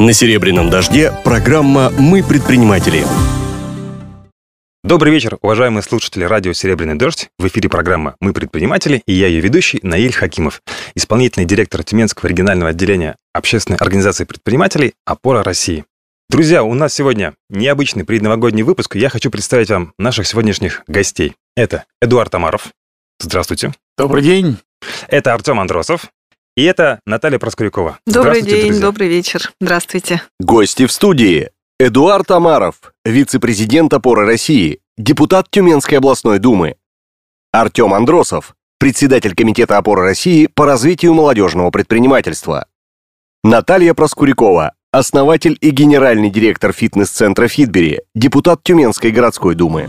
На «Серебряном дожде» программа «Мы предприниматели». Добрый вечер, уважаемые слушатели радио «Серебряный дождь». В эфире программа «Мы предприниматели» и я ее ведущий Наиль Хакимов, исполнительный директор Тюменского регионального отделения общественной организации предпринимателей «Опора России». Друзья, у нас сегодня необычный предновогодний выпуск, и я хочу представить вам наших сегодняшних гостей. Это Эдуард Тамаров. Здравствуйте. Добрый день. Это Артем Андросов. И это Наталья Проскурякова. Добрый день, друзья. добрый вечер. Здравствуйте. Гости в студии. Эдуард Амаров, вице-президент «Опоры России», депутат Тюменской областной думы. Артем Андросов, председатель Комитета «Опоры России» по развитию молодежного предпринимательства. Наталья Проскурякова, основатель и генеральный директор фитнес-центра «Фитбери», депутат Тюменской городской думы.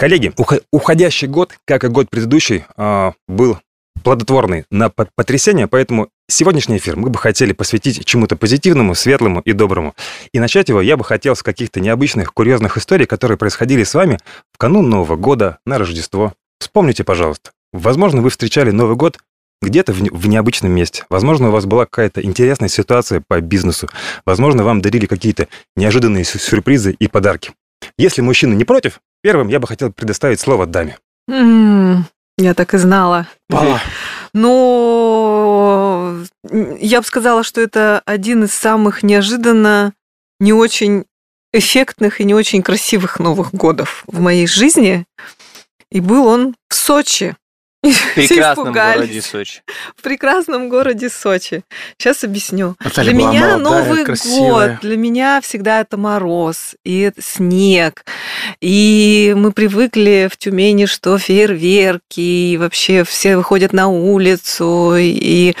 Коллеги, уходящий год, как и год предыдущий, а, был плодотворный на потрясение, поэтому сегодняшний эфир мы бы хотели посвятить чему-то позитивному, светлому и доброму. И начать его я бы хотел с каких-то необычных, курьезных историй, которые происходили с вами в канун Нового года, на Рождество. Вспомните, пожалуйста. Возможно, вы встречали Новый год где-то в, необычном месте. Возможно, у вас была какая-то интересная ситуация по бизнесу. Возможно, вам дарили какие-то неожиданные сюрпризы и подарки. Если мужчина не против, первым я бы хотел предоставить слово даме. Я так и знала. А. Ну, я бы сказала, что это один из самых неожиданно не очень эффектных и не очень красивых Новых годов в моей жизни. И был он в Сочи. В прекрасном городе Сочи. В прекрасном городе Сочи. Сейчас объясню. Наталья для меня молодая, Новый красивая. год, для меня всегда это мороз и снег. И мы привыкли в Тюмени, что фейерверки, и вообще все выходят на улицу, и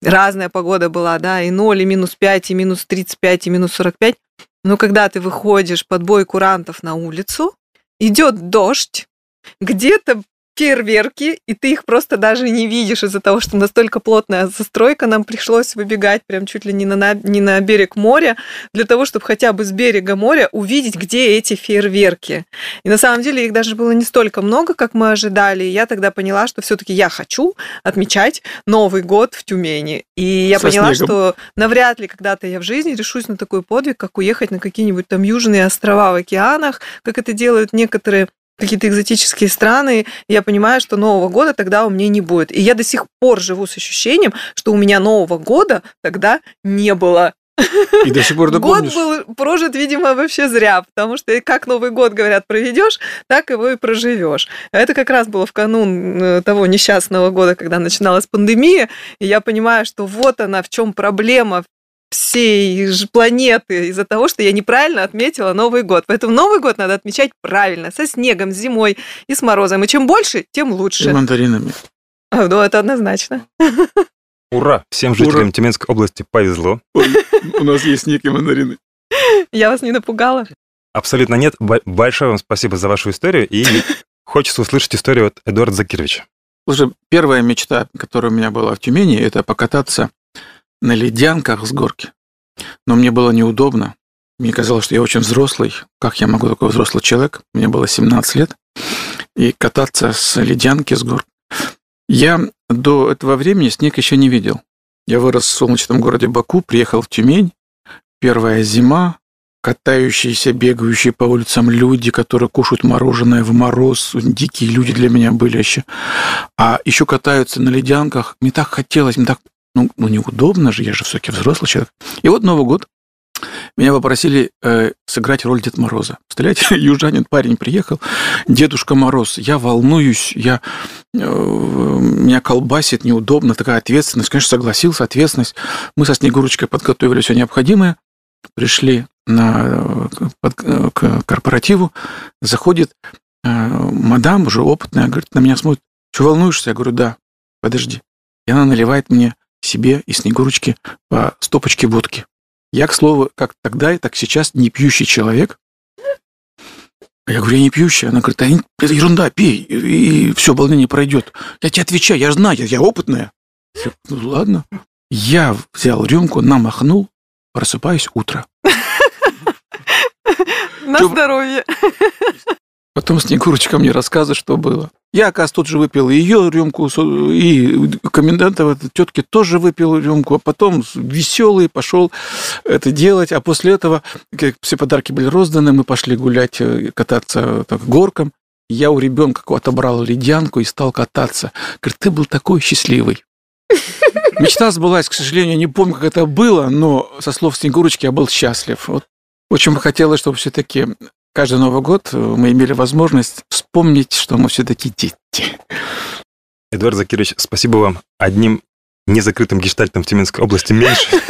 разная погода была, да, и 0, и минус 5, и минус 35, и минус 45. Но когда ты выходишь под бой курантов на улицу, идет дождь, где-то фейерверки, и ты их просто даже не видишь из-за того, что настолько плотная застройка, нам пришлось выбегать прям чуть ли не на, не на берег моря, для того, чтобы хотя бы с берега моря увидеть, где эти фейерверки. И на самом деле их даже было не столько много, как мы ожидали, и я тогда поняла, что все таки я хочу отмечать Новый год в Тюмени. И я Со поняла, снегом. что навряд ли когда-то я в жизни решусь на такой подвиг, как уехать на какие-нибудь там южные острова в океанах, как это делают некоторые какие-то экзотические страны, я понимаю, что Нового года тогда у меня не будет. И я до сих пор живу с ощущением, что у меня Нового года тогда не было. И до сих пор Год допомнишь? был прожит, видимо, вообще зря, потому что как Новый год, говорят, проведешь, так его и проживешь. Это как раз было в канун э, того несчастного года, когда начиналась пандемия, и я понимаю, что вот она, в чем проблема всей ж- планеты из-за того, что я неправильно отметила Новый год. Поэтому Новый год надо отмечать правильно, со снегом, с зимой и с морозом. И чем больше, тем И лучше. мандаринами. А, Ну, это однозначно. Ура! Всем жителям Ура. Тюменской области повезло. Ой, у нас есть снег и мандарины. Я вас не напугала. Абсолютно нет. Большое вам спасибо за вашу историю. И хочется услышать историю от Эдуарда Закировича. Слушай, первая мечта, которая у меня была в Тюмени, это покататься на ледянках с горки. Но мне было неудобно. Мне казалось, что я очень взрослый. Как я могу такой взрослый человек? Мне было 17 лет. И кататься с ледянки с гор. Я до этого времени снег еще не видел. Я вырос в солнечном городе Баку, приехал в Тюмень. Первая зима, катающиеся, бегающие по улицам люди, которые кушают мороженое в мороз. Дикие люди для меня были еще. А еще катаются на ледянках. Мне так хотелось, мне так... Ну, ну неудобно же, я же все-таки взрослый человек. И вот Новый год. Меня попросили э, сыграть роль Дед Мороза. Представляете, южанин парень приехал, Дедушка Мороз. Я волнуюсь, я, э, меня колбасит, неудобно, такая ответственность. Конечно, согласился, ответственность. Мы со Снегурочкой подготовили все необходимое, пришли на, э, под- э, к корпоративу, заходит э, мадам, уже опытная, говорит, на меня смотрит, что волнуешься? Я говорю, да, подожди. И она наливает мне себе и Снегурочке по стопочке водки. Я, к слову, как тогда, так сейчас не пьющий человек. Я говорю, я не пьющий. Она говорит, «А это ерунда, пей, и, все, волнение пройдет. Я тебе отвечаю, я же знаю, я, я опытная. Я Ну, ладно. Я взял рюмку, намахнул, просыпаюсь утро. На здоровье. Потом Снегурочка мне рассказывает, что было. Я, оказывается, тут же выпил ее рюмку, и коменданта тетки тоже выпил рюмку, а потом веселый пошел это делать. А после этого, все подарки были розданы, мы пошли гулять, э, кататься так, горком. Я у ребенка отобрал ледянку и стал кататься. Говорит, ты был такой счастливый. Мечта сбылась, к сожалению, не помню, как это было, но со слов Снегурочки я был счастлив. Вот очень бы хотелось, чтобы все-таки каждый Новый год э, мы имели возможность вспомнить, что мы все-таки дети. Эдуард Закирович, спасибо вам. Одним незакрытым гештальтом в Тюменской области меньше.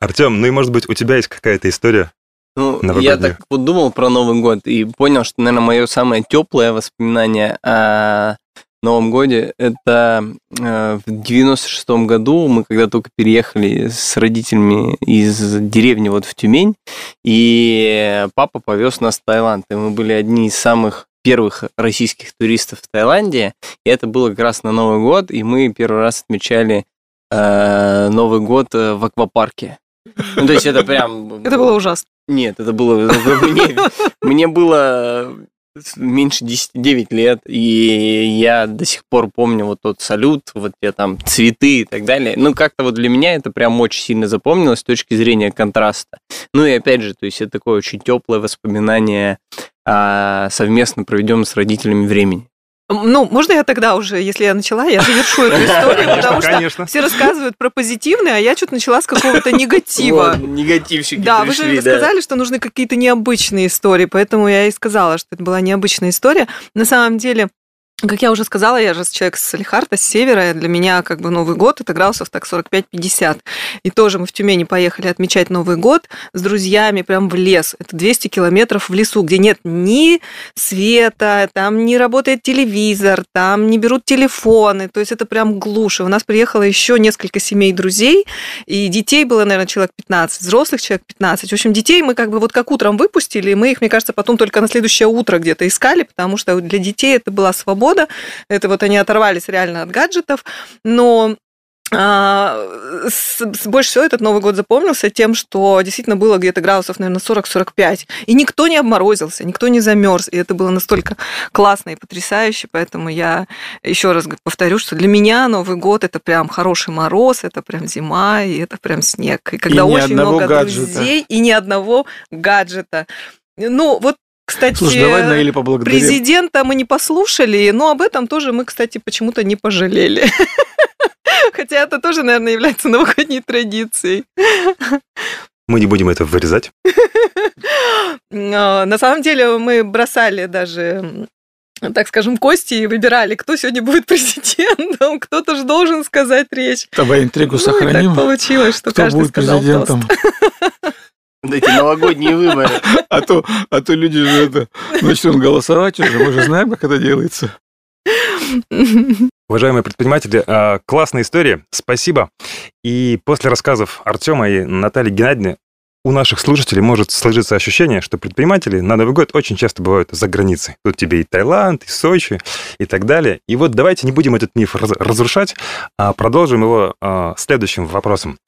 Артем, ну и может быть у тебя есть какая-то история ну, я так вот думал про Новый год и понял, что, наверное, мое самое теплое воспоминание о Новом годе это э, в 96-м году мы когда только переехали с родителями из деревни вот в Тюмень, и папа повез нас в Таиланд, и мы были одни из самых первых российских туристов в Таиланде, и это было как раз на Новый год, и мы первый раз отмечали э, Новый год э, в аквапарке. Ну, то есть это прям... Это было ужасно. Нет, это было... Мне, мне было меньше 10, 9 лет, и я до сих пор помню вот тот салют, вот те там цветы и так далее. Ну, как-то вот для меня это прям очень сильно запомнилось с точки зрения контраста. Ну и опять же, то есть это такое очень теплое воспоминание о совместно проведем с родителями времени. Ну, можно я тогда уже, если я начала, я завершу эту историю, потому что все рассказывают про позитивное, а я что-то начала с какого-то негатива. Негативщики Да, вы же сказали, что нужны какие-то необычные истории, поэтому я и сказала, что это была необычная история. На самом деле, как я уже сказала, я же человек с Салихарта, с севера. Для меня как бы Новый год это градусов так 45-50. И тоже мы в Тюмени поехали отмечать Новый год с друзьями прям в лес. Это 200 километров в лесу, где нет ни света, там не работает телевизор, там не берут телефоны. То есть это прям глушь. у нас приехало еще несколько семей друзей, и детей было, наверное, человек 15, взрослых человек 15. В общем, детей мы как бы вот как утром выпустили, и мы их, мне кажется, потом только на следующее утро где-то искали, потому что для детей это была свобода года. Это вот они оторвались реально от гаджетов. Но а, больше всего этот Новый год запомнился тем, что действительно было где-то градусов, наверное, 40-45. И никто не обморозился, никто не замерз. И это было настолько классно и потрясающе. Поэтому я еще раз повторю, что для меня Новый год это прям хороший мороз, это прям зима, и это прям снег. И когда и очень много гаджета. друзей, и ни одного гаджета. Ну, вот кстати, Слушай, давай Наиля поблагодарим. президента мы не послушали, но об этом тоже мы, кстати, почему-то не пожалели. Хотя это тоже, наверное, является новогодней традицией. Мы не будем это вырезать. На самом деле мы бросали даже так скажем, кости и выбирали, кто сегодня будет президентом, кто-то же должен сказать речь. Давай интригу сохраним. Ну, так получилось, что кто каждый будет сказал президентом. Тост. Эти новогодние выборы. А то, а то люди же это начнут голосовать уже. Мы же знаем, как это делается. Уважаемые предприниматели, а, классная история, спасибо. И после рассказов Артема и Натальи Геннадьевны у наших слушателей может сложиться ощущение, что предприниматели на Новый год очень часто бывают за границей. Тут тебе и Таиланд, и Сочи, и так далее. И вот давайте не будем этот миф разрушать, а продолжим его а, следующим вопросом.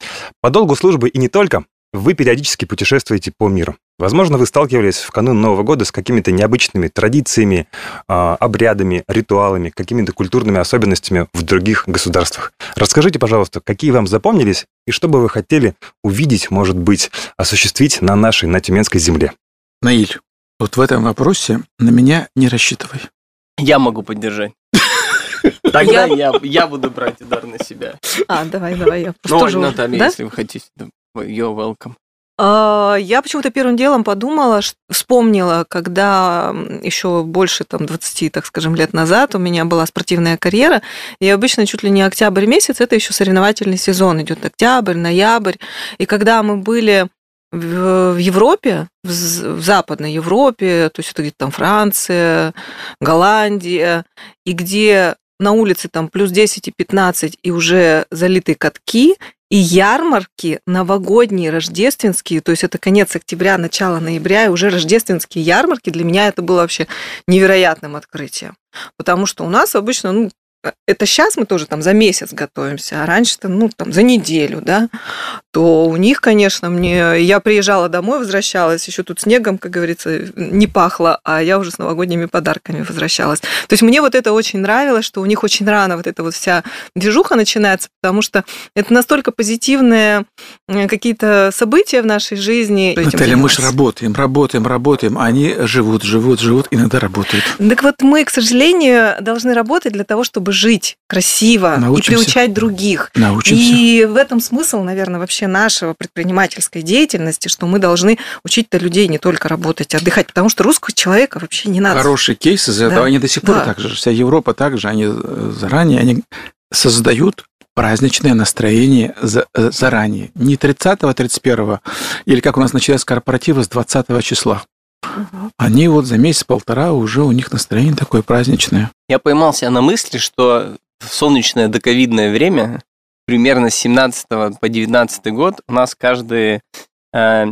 По долгу службы и не только вы периодически путешествуете по миру. Возможно, вы сталкивались в канун Нового года с какими-то необычными традициями, а, обрядами, ритуалами, какими-то культурными особенностями в других государствах. Расскажите, пожалуйста, какие вам запомнились и что бы вы хотели увидеть, может быть, осуществить на нашей, на Тюменской земле? Наиль, вот в этом вопросе на меня не рассчитывай. Я могу поддержать. Тогда я, я буду брать удар на себя. А, давай, давай, я Ну, тоже, Наталья, да? если вы хотите. You're welcome. А, я почему-то первым делом подумала, вспомнила, когда еще больше там 20, так скажем, лет назад у меня была спортивная карьера, и обычно чуть ли не октябрь месяц, это еще соревновательный сезон, идет октябрь, ноябрь, и когда мы были в Европе, в Западной Европе, то есть это где-то там Франция, Голландия, и где на улице там плюс 10 и 15 и уже залитые катки, и ярмарки новогодние, рождественские, то есть это конец октября, начало ноября, и уже рождественские ярмарки, для меня это было вообще невероятным открытием. Потому что у нас обычно, ну, это сейчас мы тоже там за месяц готовимся, а раньше-то, ну, там, за неделю, да, то у них, конечно, мне... Я приезжала домой, возвращалась, еще тут снегом, как говорится, не пахло, а я уже с новогодними подарками возвращалась. То есть мне вот это очень нравилось, что у них очень рано вот эта вот вся движуха начинается, потому что это настолько позитивные э, какие-то события в нашей жизни. Наталья, мы же работаем, работаем, работаем, а они живут, живут, живут, иногда работают. Так вот мы, к сожалению, должны работать для того, чтобы жить красиво Научимся. и приучать других. Научимся. И в этом смысл, наверное, вообще нашего предпринимательской деятельности, что мы должны учить-то людей не только работать, а отдыхать, потому что русского человека вообще не надо. Хороший кейс из этого, да. они до сих пор да. так же, вся Европа также, они э, заранее, они создают праздничное настроение э, заранее. Не 30-го, 31-го, или как у нас начинается корпоративы с 20 числа. Они вот за месяц-полтора уже у них настроение такое праздничное. Я поймался на мысли, что в солнечное доковидное время, примерно с 17 по 19 год, у нас каждое э,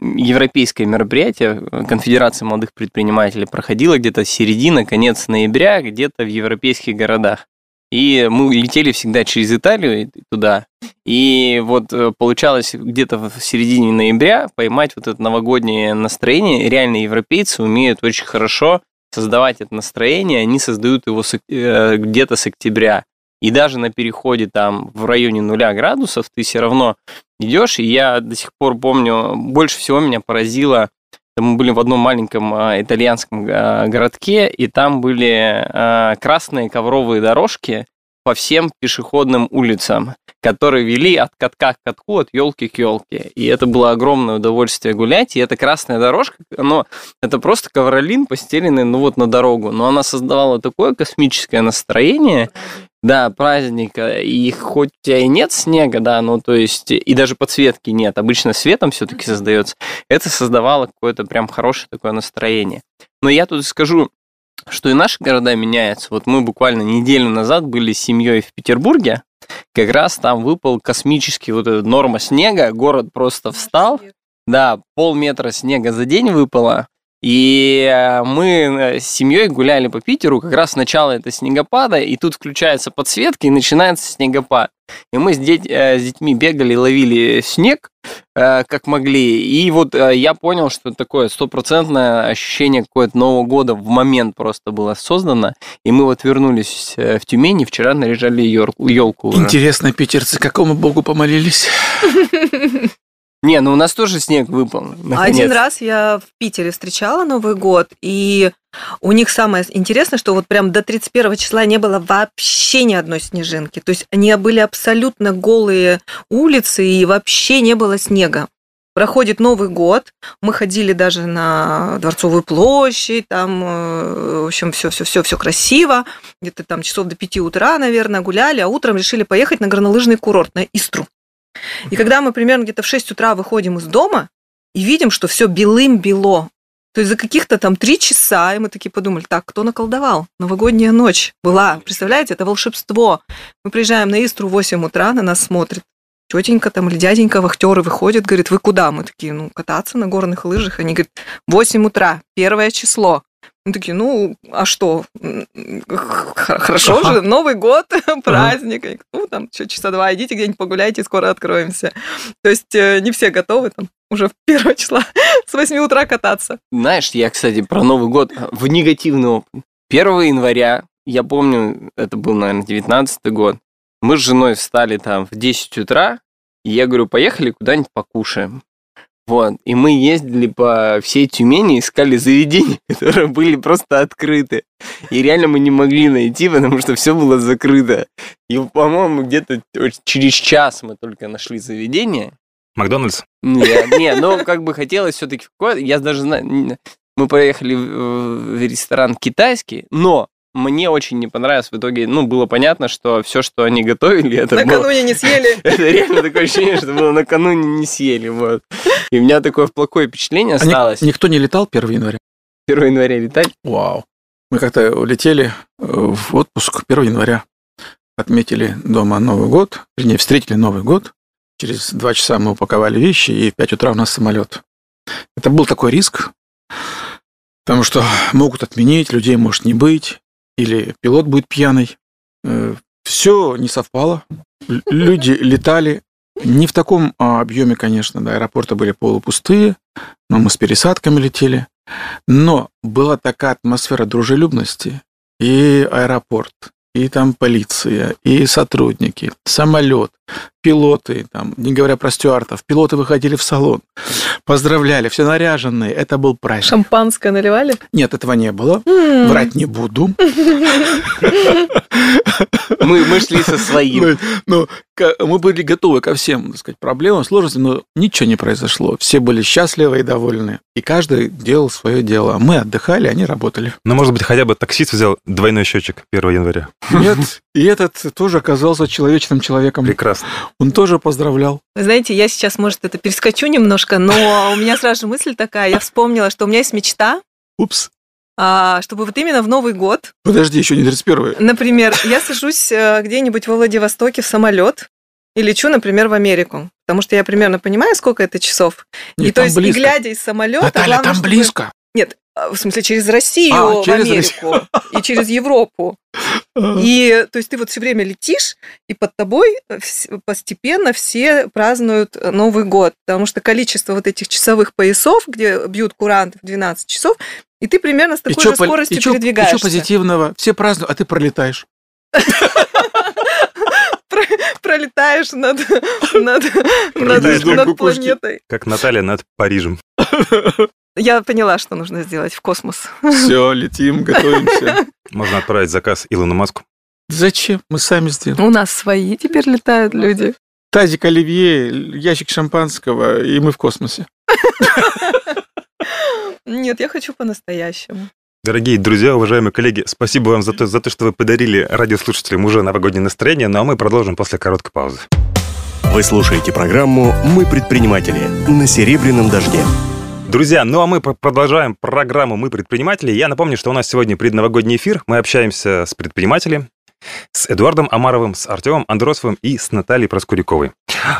европейское мероприятие Конфедерации молодых предпринимателей проходило где-то середина, конец ноября, где-то в европейских городах. И мы летели всегда через Италию туда. И вот э, получалось где-то в середине ноября поймать вот это новогоднее настроение. Реально европейцы умеют очень хорошо создавать это настроение. Они создают его э, где-то с октября. И даже на переходе там в районе нуля градусов ты все равно идешь. И я до сих пор помню, больше всего меня поразило мы были в одном маленьком а, итальянском а, городке, и там были а, красные ковровые дорожки по всем пешеходным улицам, которые вели от катка к катку, от елки к елке. И это было огромное удовольствие гулять. И эта красная дорожка, оно, это просто ковролин, постеленный ну вот на дорогу. Но она создавала такое космическое настроение, да, праздника, и хоть у тебя и нет снега, да, ну то есть, и даже подсветки нет, обычно светом все-таки создается, это создавало какое-то прям хорошее такое настроение. Но я тут скажу, что и наши города меняются. Вот мы буквально неделю назад были с семьей в Петербурге, как раз там выпал космический вот эта норма снега, город просто встал, да, полметра снега за день выпало, и э, мы э, с семьей гуляли по Питеру, как раз сначала это снегопада, и тут включается подсветка, и начинается снегопад. И мы с, деть, э, с детьми бегали, ловили снег, как могли. И вот я понял, что такое стопроцентное ощущение какое-то Нового года в момент просто было создано. И мы вот вернулись в Тюмень, и вчера наряжали елку. Интересно, питерцы какому богу помолились? Не, ну у нас тоже снег выпал. Наконец. Один раз я в Питере встречала Новый год, и у них самое интересное, что вот прям до 31 числа не было вообще ни одной снежинки. То есть они были абсолютно голые улицы, и вообще не было снега. Проходит Новый год, мы ходили даже на Дворцовую площадь, там, э, в общем, все, все, все, все красиво. Где-то там часов до 5 утра, наверное, гуляли, а утром решили поехать на горнолыжный курорт, на Истру. И когда мы примерно где-то в 6 утра выходим из дома и видим, что все белым-бело, то есть за каких-то там три часа, и мы такие подумали, так, кто наколдовал? Новогодняя ночь была, представляете, это волшебство. Мы приезжаем на Истру в 8 утра, на нас смотрит тетенька там или дяденька, вахтеры выходят, говорит, вы куда? Мы такие, ну, кататься на горных лыжах. Они говорят, 8 утра, первое число. Мы такие, ну, а что? Хорошо ага. же, Новый год, праздник. Ага. Ну, там, что, часа два, идите где-нибудь погуляйте, скоро откроемся. То есть э, не все готовы там уже в первого числа с 8 утра кататься. Знаешь, я, кстати, про Новый год в негативный опыт. 1 января, я помню, это был, наверное, 19 год, мы с женой встали там в 10 утра, и я говорю, поехали куда-нибудь покушаем. Вот. И мы ездили по всей Тюмени, искали заведения, которые были просто открыты. И реально мы не могли найти, потому что все было закрыто. И, по-моему, где-то через час мы только нашли заведение. Макдональдс? Нет, нет, но как бы хотелось все-таки Я даже знаю, мы поехали в ресторан китайский, но мне очень не понравилось. В итоге, ну, было понятно, что все, что они готовили, это Накануне было... не съели. Это реально такое ощущение, что было накануне не съели. Вот. И у меня такое плохое впечатление осталось. А никто не летал 1 января? 1 января летать? Вау. Мы как-то улетели э, в отпуск 1 января. Отметили дома Новый год, вернее, встретили Новый год. Через два часа мы упаковали вещи, и в 5 утра у нас самолет. Это был такой риск, потому что могут отменить, людей может не быть или пилот будет пьяный. Все не совпало. Люди летали не в таком а, объеме, конечно, да, аэропорты были полупустые, но мы с пересадками летели. Но была такая атмосфера дружелюбности, и аэропорт, и там полиция, и сотрудники, самолет, пилоты, там, не говоря про стюартов, пилоты выходили в салон, поздравляли, все наряженные, это был праздник. Шампанское наливали? Нет, этого не было, М. врать не буду. Мы, мы шли со своим. Ну, ну, ка- мы были готовы ко всем, так сказать, проблемам, сложностям, но ничего не произошло. Все были счастливы и довольны. И каждый делал свое дело. Мы отдыхали, они работали. Ну, может быть, хотя бы таксист взял двойной счетчик 1 января. Нет, и этот тоже оказался человечным человеком. Прекрасно. Он тоже поздравлял. Вы знаете, я сейчас, может, это перескочу немножко, но у меня сразу же мысль такая, я вспомнила, что у меня есть мечта, Упс. а, чтобы вот именно в Новый год, Подожди, еще не 31 например, я сажусь э, где-нибудь во Владивостоке в самолет и лечу, например, в Америку. Потому что я примерно понимаю, сколько это часов. Нет, и то есть, близко. и глядя из самолета, Наталья, главное, там чтобы- близко. Нет, в смысле, через Россию А, в через Америку и через Европу. И то есть ты вот все время летишь, и под тобой вс- постепенно все празднуют э, Новый год, потому что количество вот этих часовых поясов, где бьют куранты в 12 часов, и ты примерно с И такой чё же скоростью и чё- и чё передвигаешься. позитивного? Все празднуют, а ты пролетаешь. Пролетаешь над, над, над, над планетой. Как Наталья над Парижем. Я поняла, что нужно сделать в космос. Все, летим, готовимся. Можно отправить заказ Илону Маску. Зачем? Мы сами сделаем. У нас свои теперь летают люди. Тазик оливье, ящик шампанского, и мы в космосе. Нет, я хочу по-настоящему. Дорогие друзья, уважаемые коллеги, спасибо вам за то, за то, что вы подарили радиослушателям уже новогоднее настроение, ну а мы продолжим после короткой паузы. Вы слушаете программу «Мы предприниматели» на Серебряном дожде. Друзья, ну а мы про- продолжаем программу «Мы предприниматели». Я напомню, что у нас сегодня предновогодний эфир. Мы общаемся с предпринимателем, с Эдуардом Амаровым, с Артемом Андросовым и с Натальей Проскуряковой.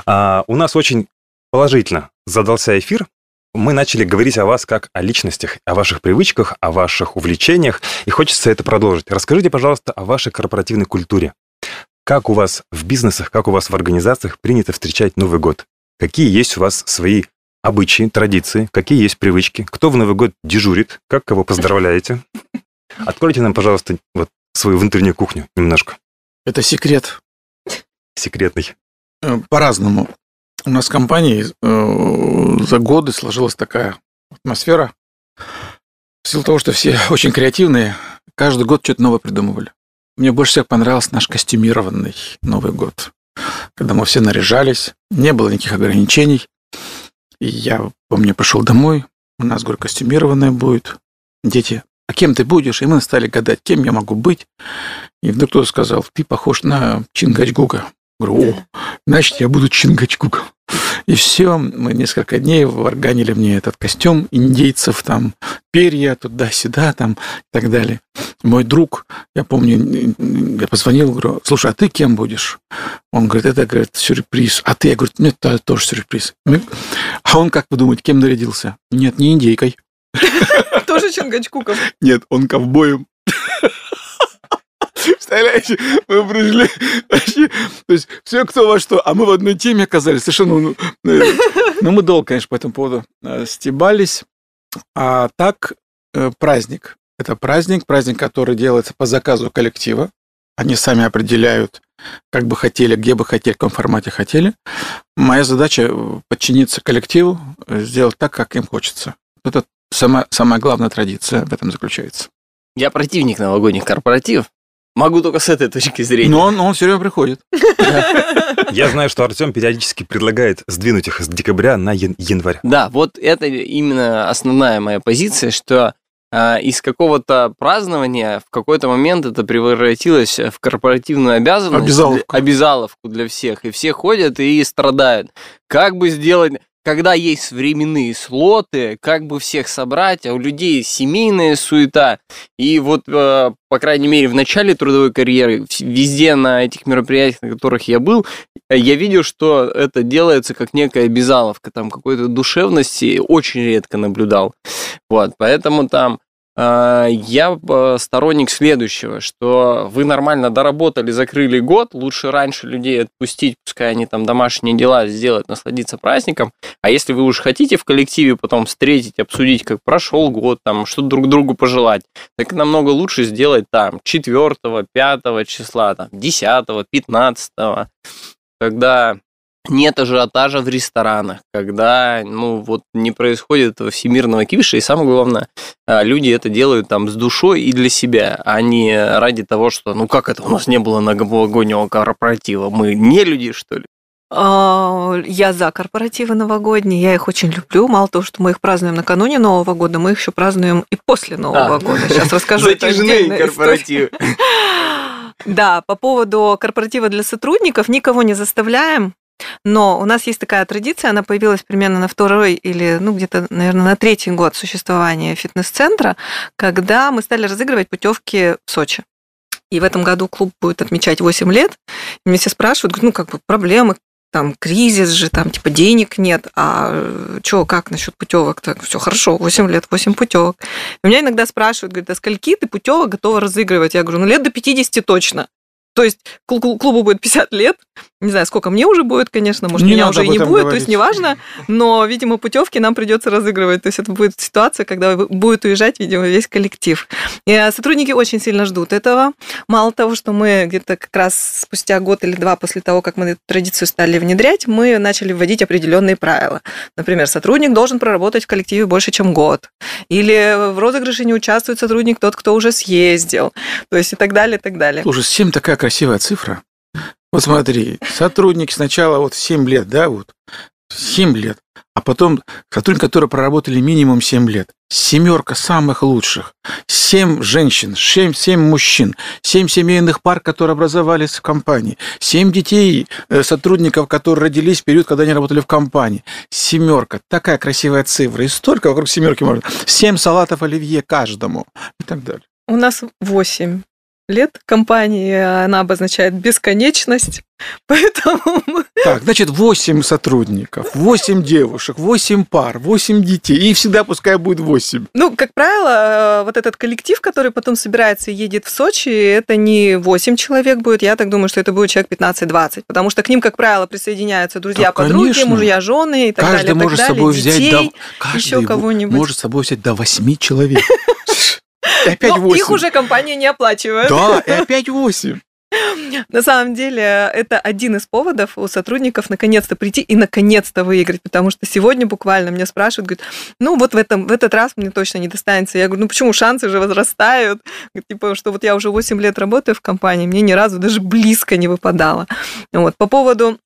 А, у нас очень положительно задался эфир. Мы начали говорить о вас как о личностях, о ваших привычках, о ваших увлечениях, и хочется это продолжить. Расскажите, пожалуйста, о вашей корпоративной культуре. Как у вас в бизнесах, как у вас в организациях принято встречать Новый год? Какие есть у вас свои обычаи, традиции, какие есть привычки, кто в Новый год дежурит, как кого поздравляете. Откройте нам, пожалуйста, вот свою внутреннюю кухню немножко, Это секрет. секретный. Э, По-разному. У нас в компании э, за годы сложилась такая атмосфера. В силу того, что все очень креативные, каждый год что-то новое придумывали. Мне больше всех понравился наш костюмированный Новый год, когда мы все наряжались, не было никаких ограничений. И я помню, пришел домой, у нас, говорю, костюмированное будет. Дети, а кем ты будешь? И мы стали гадать, кем я могу быть. И вдруг кто-то сказал, ты похож на Чингачгука. Говорю, о, значит, я буду Чингачгуком. И все, мы несколько дней варганили мне этот костюм индейцев, там, перья туда-сюда, там, и так далее. Мой друг, я помню, я позвонил, говорю, слушай, а ты кем будешь? Он говорит, это, говорит, сюрприз. А ты? Я говорю, нет, это тоже сюрприз. А он, как вы думаете, кем нарядился? Нет, не индейкой. Тоже Чингачгуков. Нет, он ковбоем. Представляете, мы пришли вообще, то есть все кто во что, а мы в одной теме оказались совершенно, ну, э, ну, мы долго, конечно, по этому поводу э, стебались, а так э, праздник, это праздник, праздник, который делается по заказу коллектива, они сами определяют, как бы хотели, где бы хотели, в каком формате хотели. Моя задача подчиниться коллективу, сделать так, как им хочется. Это самая, самая главная традиция в этом заключается. Я противник новогодних корпоративов. Могу только с этой точки зрения. Но он, он все время приходит. Я знаю, что Артем периодически предлагает сдвинуть их с декабря на ян- январь. Да, вот это именно основная моя позиция, что а, из какого-то празднования в какой-то момент это превратилось в корпоративную обязанность. Обязаловку. обязаловку для всех. И все ходят и страдают. Как бы сделать... Когда есть временные слоты, как бы всех собрать, а у людей семейная суета. И вот, э, по крайней мере, в начале трудовой карьеры, везде на этих мероприятиях, на которых я был, я видел, что это делается как некая обязаловка, там какой-то душевности очень редко наблюдал. Вот, поэтому там я э, сторонник следующего, что вы нормально доработали, закрыли год, лучше раньше людей отпустить, пускай они там домашние дела сделают, насладиться праздником. А если вы уж хотите в коллективе потом встретить, обсудить, как прошел год, там, что друг другу пожелать, так намного лучше сделать там 4, 5 числа, там, 10, 15, когда нет ажиотажа в ресторанах, когда, ну, вот не происходит этого всемирного кипиша, и самое главное, а, люди это делают там с душой и для себя, а не ради того, что, ну, как это у нас не было новогоднего корпоратива, мы не люди, что ли? А, я за корпоративы новогодние, я их очень люблю. Мало того, что мы их празднуем накануне Нового года, мы их еще празднуем и после Нового а, года. Сейчас расскажу. Затяжные корпоративы. Да, по поводу корпоратива для сотрудников никого не заставляем. Но у нас есть такая традиция, она появилась примерно на второй или, ну, где-то, наверное, на третий год существования фитнес-центра, когда мы стали разыгрывать путевки в Сочи. И в этом году клуб будет отмечать 8 лет. И меня все спрашивают, ну, как бы проблемы, там кризис же, там типа денег нет, а что, как насчет путевок? Так, все хорошо, 8 лет, 8 путевок. И меня иногда спрашивают, говорят, а скольки ты путевок готова разыгрывать? Я говорю, ну лет до 50 точно. То есть клубу будет 50 лет, не знаю, сколько мне уже будет, конечно, может, не меня уже и не будет, говорить. то есть неважно, но, видимо, путевки нам придется разыгрывать. То есть это будет ситуация, когда будет уезжать, видимо, весь коллектив. И а, сотрудники очень сильно ждут этого. Мало того, что мы где-то как раз спустя год или два после того, как мы эту традицию стали внедрять, мы начали вводить определенные правила. Например, сотрудник должен проработать в коллективе больше, чем год. Или в розыгрыше не участвует сотрудник тот, кто уже съездил. То есть и так далее, и так далее. Слушай, 7 такая красивая цифра. Вот смотри, сотрудник сначала вот 7 лет, да, вот, 7 лет, а потом сотрудники, которые проработали минимум 7 лет. Семерка самых лучших. 7 женщин, 7, 7 мужчин, 7 семейных пар, которые образовались в компании, 7 детей э, сотрудников, которые родились в период, когда они работали в компании. Семерка. Такая красивая цифра. И столько вокруг семерки можно. 7 салатов оливье каждому. И так далее. У нас 8 лет компании, она обозначает бесконечность, поэтому... Так, значит, 8 сотрудников, 8 девушек, 8 пар, 8 детей, и всегда пускай будет 8. Ну, как правило, вот этот коллектив, который потом собирается и едет в Сочи, это не 8 человек будет, я так думаю, что это будет человек 15-20, потому что к ним, как правило, присоединяются друзья, да, подруги, конечно. мужья, жены и так каждый далее. Может так далее, собой детей, взять до... каждый еще кого-нибудь. может с собой взять до 8 человек. И опять Но 8. их уже компания не оплачивает. Да, и опять 8. На самом деле, это один из поводов у сотрудников наконец-то прийти и наконец-то выиграть, потому что сегодня буквально мне спрашивают, говорят, ну вот в, этом, в этот раз мне точно не достанется. Я говорю, ну почему шансы же возрастают? Типа, что вот я уже 8 лет работаю в компании, мне ни разу даже близко не выпадало. Вот. По поводу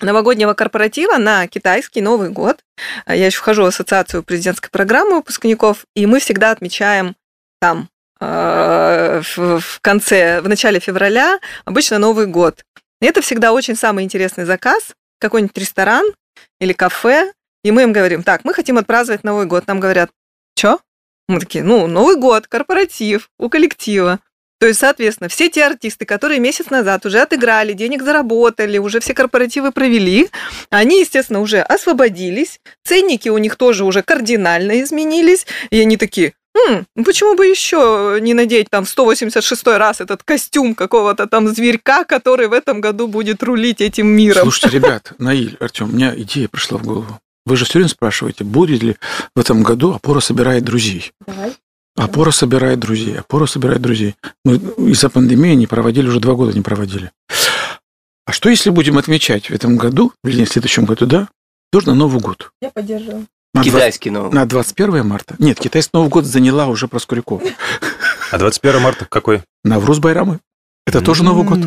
новогоднего корпоратива на китайский Новый год. Я еще вхожу в ассоциацию президентской программы выпускников, и мы всегда отмечаем там э, в конце, в начале февраля, обычно Новый год. И это всегда очень самый интересный заказ, какой-нибудь ресторан или кафе, и мы им говорим, так, мы хотим отпраздновать Новый год. Нам говорят, что? Мы такие, ну, Новый год, корпоратив у коллектива. То есть, соответственно, все те артисты, которые месяц назад уже отыграли, денег заработали, уже все корпоративы провели, они, естественно, уже освободились, ценники у них тоже уже кардинально изменились, и они такие, Хм, почему бы еще не надеть там в 186 раз этот костюм какого-то там зверька, который в этом году будет рулить этим миром? Слушайте, ребят, Наиль, Артем, у меня идея пришла в голову. Вы же все время спрашиваете, будет ли в этом году опора собирает друзей? Давай. Опора собирает друзей, опора собирает друзей. Мы из-за пандемии не проводили, уже два года не проводили. А что, если будем отмечать в этом году, или в следующем году, да, тоже на Новый год? Я поддерживаю. На Китайский 20, Новый На 21 марта? Нет, китайский Новый год заняла уже Проскурякова. А 21 марта какой? Навруз Байрамы. Это тоже Новый год.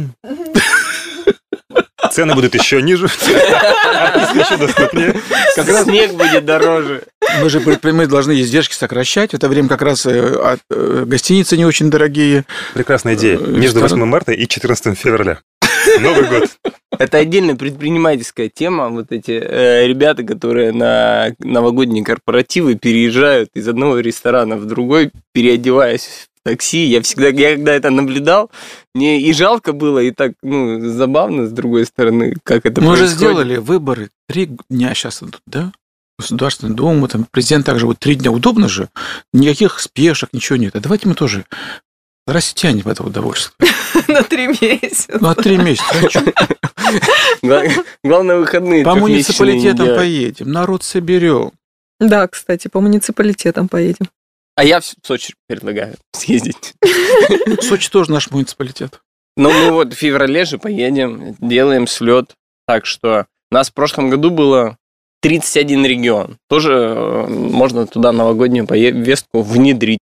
Цены будут еще ниже, еще доступнее. Как раз снег будет дороже. Мы же мы должны издержки сокращать. Это время как раз э, э, гостиницы не очень дорогие. Прекрасная идея. Э, Между 8 марта и 14 февраля. Новый год. Это отдельная предпринимательская тема. Вот эти э, ребята, которые на новогодние корпоративы переезжают из одного ресторана в другой, переодеваясь в такси. Я всегда, я когда это наблюдал, мне и жалко было, и так, ну, забавно, с другой стороны, как это Мы происходит. уже сделали выборы. Три дня сейчас идут, да? Государственная Дума, там президент также вот три дня. Удобно же, никаких спешек, ничего нет. А давайте мы тоже растянем это удовольствие. На три месяца. Ну, а три месяца. а Главное, выходные По муниципалитетам поедем, народ соберем. Да, кстати, по муниципалитетам поедем. А я в Сочи предлагаю съездить. Сочи тоже наш муниципалитет. Но мы вот в феврале же поедем, делаем слет. Так что у нас в прошлом году было 31 регион. Тоже э, можно туда новогоднюю повестку внедрить.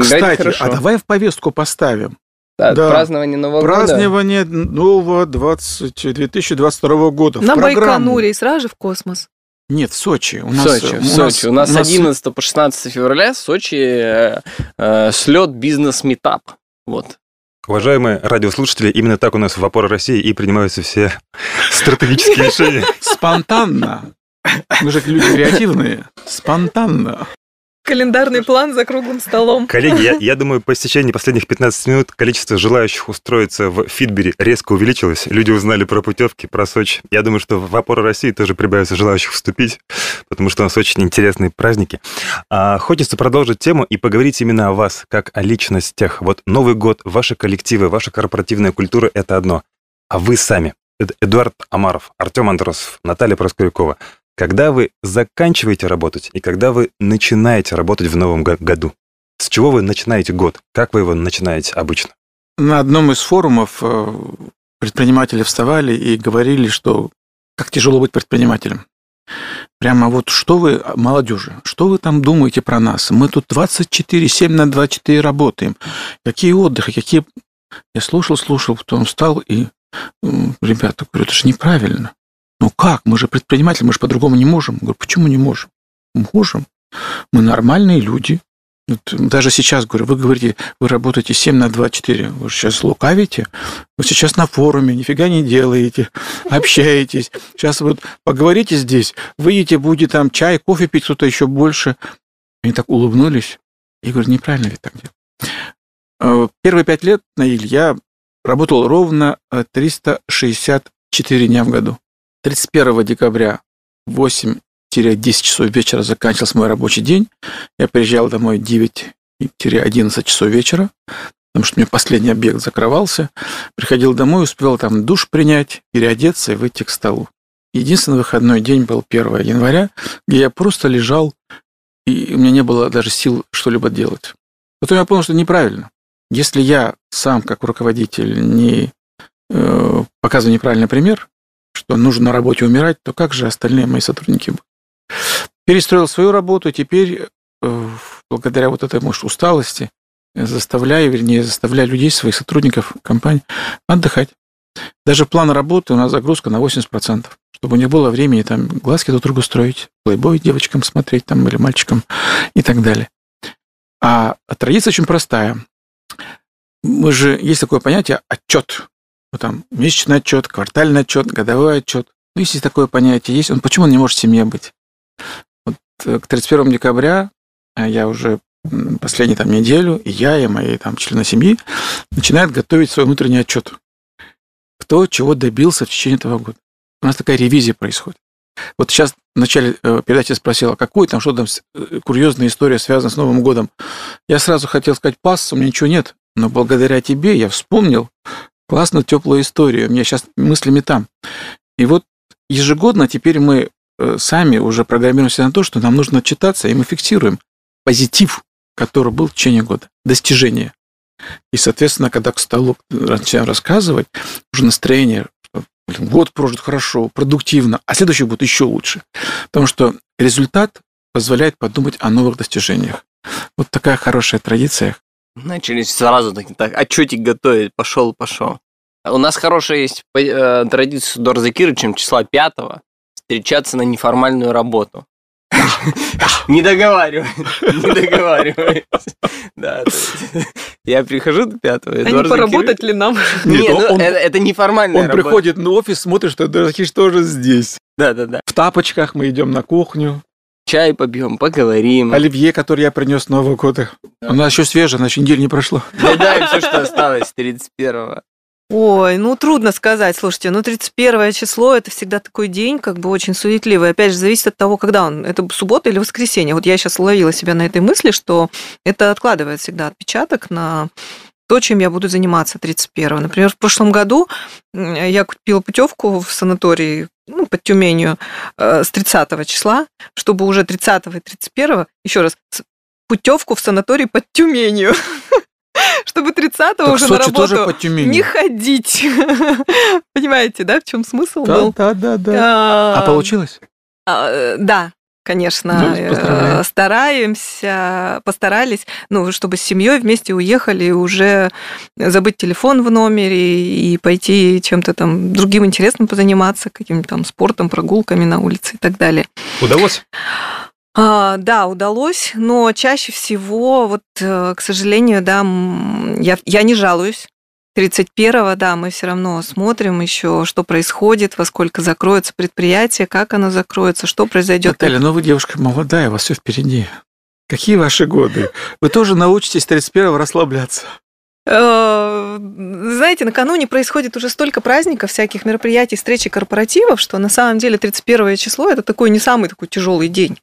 Кстати, хорошо. а давай в повестку поставим. Да, да. Празднование Нового года. Празднование нового 20, 2022 года. На. Байконуре и сразу же в космос. Нет, в Сочи. У нас, Сочи, у Сочи. У нас, у 11 по 16 февраля в Сочи э, э, слет бизнес-метап. Вот. Уважаемые радиослушатели, именно так у нас в «Опора России» и принимаются все стратегические решения. Спонтанно. Мы же люди креативные. Спонтанно. Календарный план за круглым столом. Коллеги, я, я думаю, по истечении последних 15 минут количество желающих устроиться в Фитбере резко увеличилось. Люди узнали про путевки, про Сочи. Я думаю, что в «Опора России» тоже прибавится желающих вступить, потому что у нас очень интересные праздники. А, хочется продолжить тему и поговорить именно о вас, как о личностях. Вот Новый год, ваши коллективы, ваша корпоративная культура – это одно. А вы сами, Эд- Эдуард Амаров, Артем Андросов, Наталья Проскурякова, когда вы заканчиваете работать и когда вы начинаете работать в новом го- году? С чего вы начинаете год? Как вы его начинаете обычно? На одном из форумов э, предприниматели вставали и говорили, что как тяжело быть предпринимателем. Прямо вот что вы, молодежи, что вы там думаете про нас? Мы тут 24, 7 на 24 работаем. Какие отдыхи, какие... Я слушал, слушал, потом встал и... Ребята, говорю, это же неправильно. Ну как? Мы же предприниматели, мы же по-другому не можем. Говорю, почему не можем? Можем. Мы нормальные люди. Вот даже сейчас, говорю, вы говорите, вы работаете 7 на 24. Вы сейчас лукавите. Вы сейчас на форуме, нифига не делаете, общаетесь. Сейчас вот поговорите здесь, выйдете, будете там чай, кофе пить, кто-то еще больше. Они так улыбнулись. Я говорю, неправильно ведь так делать. Первые пять лет, Наиль, я работал ровно э, 364 дня в году. 31 декабря в 8-10 часов вечера заканчивался мой рабочий день. Я приезжал домой 9-11 часов вечера, потому что у меня последний объект закрывался. Приходил домой, успел там душ принять, переодеться и выйти к столу. Единственный выходной день был 1 января, где я просто лежал, и у меня не было даже сил что-либо делать. Потом я понял, что неправильно. Если я сам, как руководитель, не э, показываю неправильный пример, что нужно на работе умирать, то как же остальные мои сотрудники? Перестроил свою работу, теперь э, благодаря вот этой, может, усталости заставляю, вернее, заставляю людей, своих сотрудников компании отдыхать. Даже план работы у нас загрузка на 80%, чтобы них было времени там глазки друг другу строить, плейбой девочкам смотреть там или мальчикам и так далее. А традиция очень простая. Мы же, есть такое понятие отчет. Вот там месячный отчет, квартальный отчет, годовой отчет. Ну, если такое понятие есть, он почему он не может в семье быть? Вот э, к 31 декабря э, я уже последнюю там неделю, и я, и мои там члены семьи начинают готовить свой внутренний отчет. Кто чего добился в течение этого года. У нас такая ревизия происходит. Вот сейчас в начале э, передачи спросила, какой там, что там курьезная история связана с Новым годом. Я сразу хотел сказать, пас, у меня ничего нет. Но благодаря тебе я вспомнил классную теплую историю. У меня сейчас мыслями там. И вот ежегодно теперь мы э, сами уже программируемся на то, что нам нужно читаться, и мы фиксируем позитив, который был в течение года, достижение. И, соответственно, когда к столу начинаем рассказывать, уже настроение, год прожит хорошо, продуктивно, а следующий год еще лучше. Потому что результат позволяет подумать о новых достижениях. Вот такая хорошая традиция. Начали сразу так, так отчетик готовить, пошел, пошел. У нас хорошая есть э, традиция с Эдуардом Закировичем числа пятого встречаться на неформальную работу. Не договаривай, не договаривай. Да, я прихожу до пятого. А не Эдуард поработать ли нам? Нет, Не, ну, он- это неформальная Он приходит на офис, смотрит, что Дорохиш тоже здесь. Да, да, да. В тапочках мы идем на кухню. Чай попьем, поговорим. Оливье, который я принес с Нового года. У нас еще свежее, значит, неделя не прошла. Доедаем все, что осталось с 31-го. Ой, ну трудно сказать. Слушайте, ну 31 число это всегда такой день, как бы очень суетливый. Опять же, зависит от того, когда он. Это суббота или воскресенье. Вот я сейчас ловила себя на этой мысли, что это откладывает всегда отпечаток на то, чем я буду заниматься 31 Например, в прошлом году я купила путевку в санаторий ну, под Тюменью э, с 30 числа, чтобы уже 30 и 31 еще раз, путевку в санаторий под Тюменью. чтобы 30-го уже на работу не ходить. Понимаете, да, в чем смысл да, был? Да, да, да. А, а получилось? А, э, да, конечно, ну, стараемся, постарались, ну, чтобы с семьей вместе уехали и уже забыть телефон в номере и пойти чем-то там другим интересным позаниматься, каким-то там спортом, прогулками на улице и так далее. Удалось? А, да, удалось, но чаще всего, вот, э, к сожалению, да, я, я не жалуюсь. 31-го, да, мы все равно смотрим еще, что происходит, во сколько закроется предприятие, как оно закроется, что произойдет. Наталья, ну вы девушка молодая, у вас все впереди. Какие ваши годы? Вы тоже научитесь 31-го расслабляться. Э, знаете, накануне происходит уже столько праздников, всяких мероприятий, встреч и корпоративов, что на самом деле 31 число это такой не самый такой тяжелый день.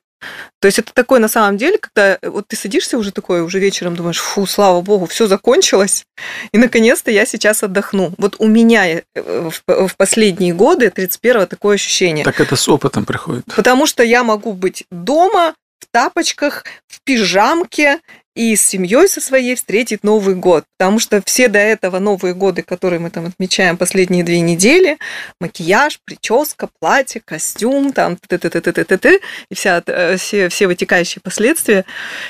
То есть это такое на самом деле, когда э, вот ты садишься уже такое, уже вечером думаешь, фу, слава богу, все закончилось, и наконец-то я сейчас отдохну. Вот у меня э, в последние годы 31-го такое ощущение. Так это с опытом приходит. Потому что я могу быть дома, в тапочках, в пижамке и с семьей со своей встретить Новый год. Потому что все до этого Новые годы, которые мы там отмечаем последние две недели, макияж, прическа, платье, костюм, там, т т т т т т т и вся, э, все, все вытекающие последствия.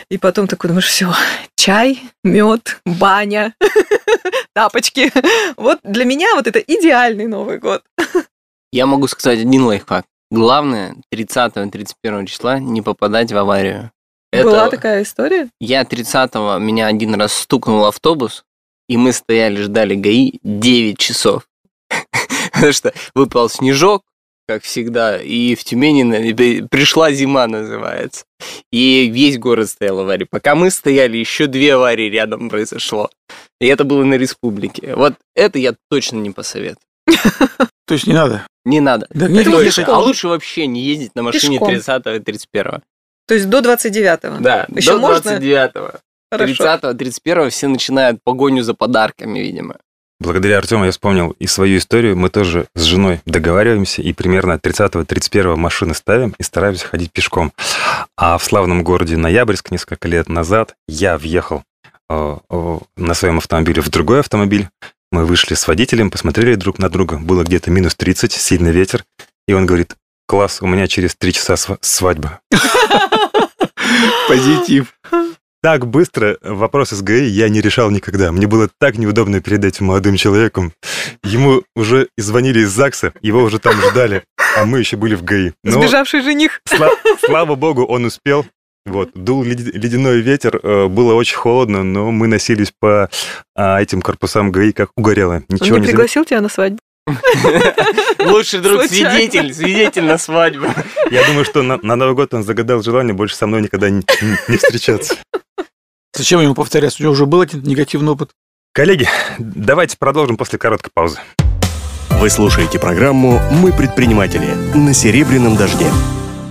И потом такой думаешь, все, чай, мед, баня, тапочки. Вот для меня вот это идеальный Новый год. Я могу сказать один лайфхак. Главное 30-31 числа не попадать в аварию. Это... Была такая история? Я 30-го, меня один раз стукнул автобус, и мы стояли, ждали ГАИ 9 часов. Потому что выпал снежок, как всегда, и в Тюмени пришла зима, называется. И весь город стоял в аварии. Пока мы стояли, еще две аварии рядом произошло. И это было на республике. Вот это я точно не посоветую. То есть не надо? Не надо. Да, не лучше, а лучше вообще не ездить на машине 30 и 31 то есть до 29-го? Да, Еще до 29-го. 30-го, 31-го все начинают погоню за подарками, видимо. Благодаря Артему я вспомнил и свою историю. Мы тоже с женой договариваемся и примерно 30-31 машины ставим и стараемся ходить пешком. А в славном городе Ноябрьск несколько лет назад я въехал э, э, на своем автомобиле в другой автомобиль. Мы вышли с водителем, посмотрели друг на друга. Было где-то минус 30, сильный ветер. И он говорит, класс, у меня через три часа свадьба. Позитив. Так быстро вопрос с ГАИ я не решал никогда. Мне было так неудобно перед этим молодым человеком. Ему уже звонили из ЗАГСа, его уже там ждали, а мы еще были в ГАИ. Но Сбежавший жених. Сла- слава богу, он успел. Вот, дул ледяной ветер, э, было очень холодно, но мы носились по а, этим корпусам ГАИ как угорело. Ничего он не пригласил тебя на свадьбу? Лучший друг свидетель, свидетель на свадьбу. Я думаю, что на, на Новый год он загадал желание больше со мной никогда не, не встречаться. Зачем ему повторять? У него уже был один негативный опыт. Коллеги, давайте продолжим после короткой паузы. Вы слушаете программу «Мы предприниматели» на «Серебряном дожде».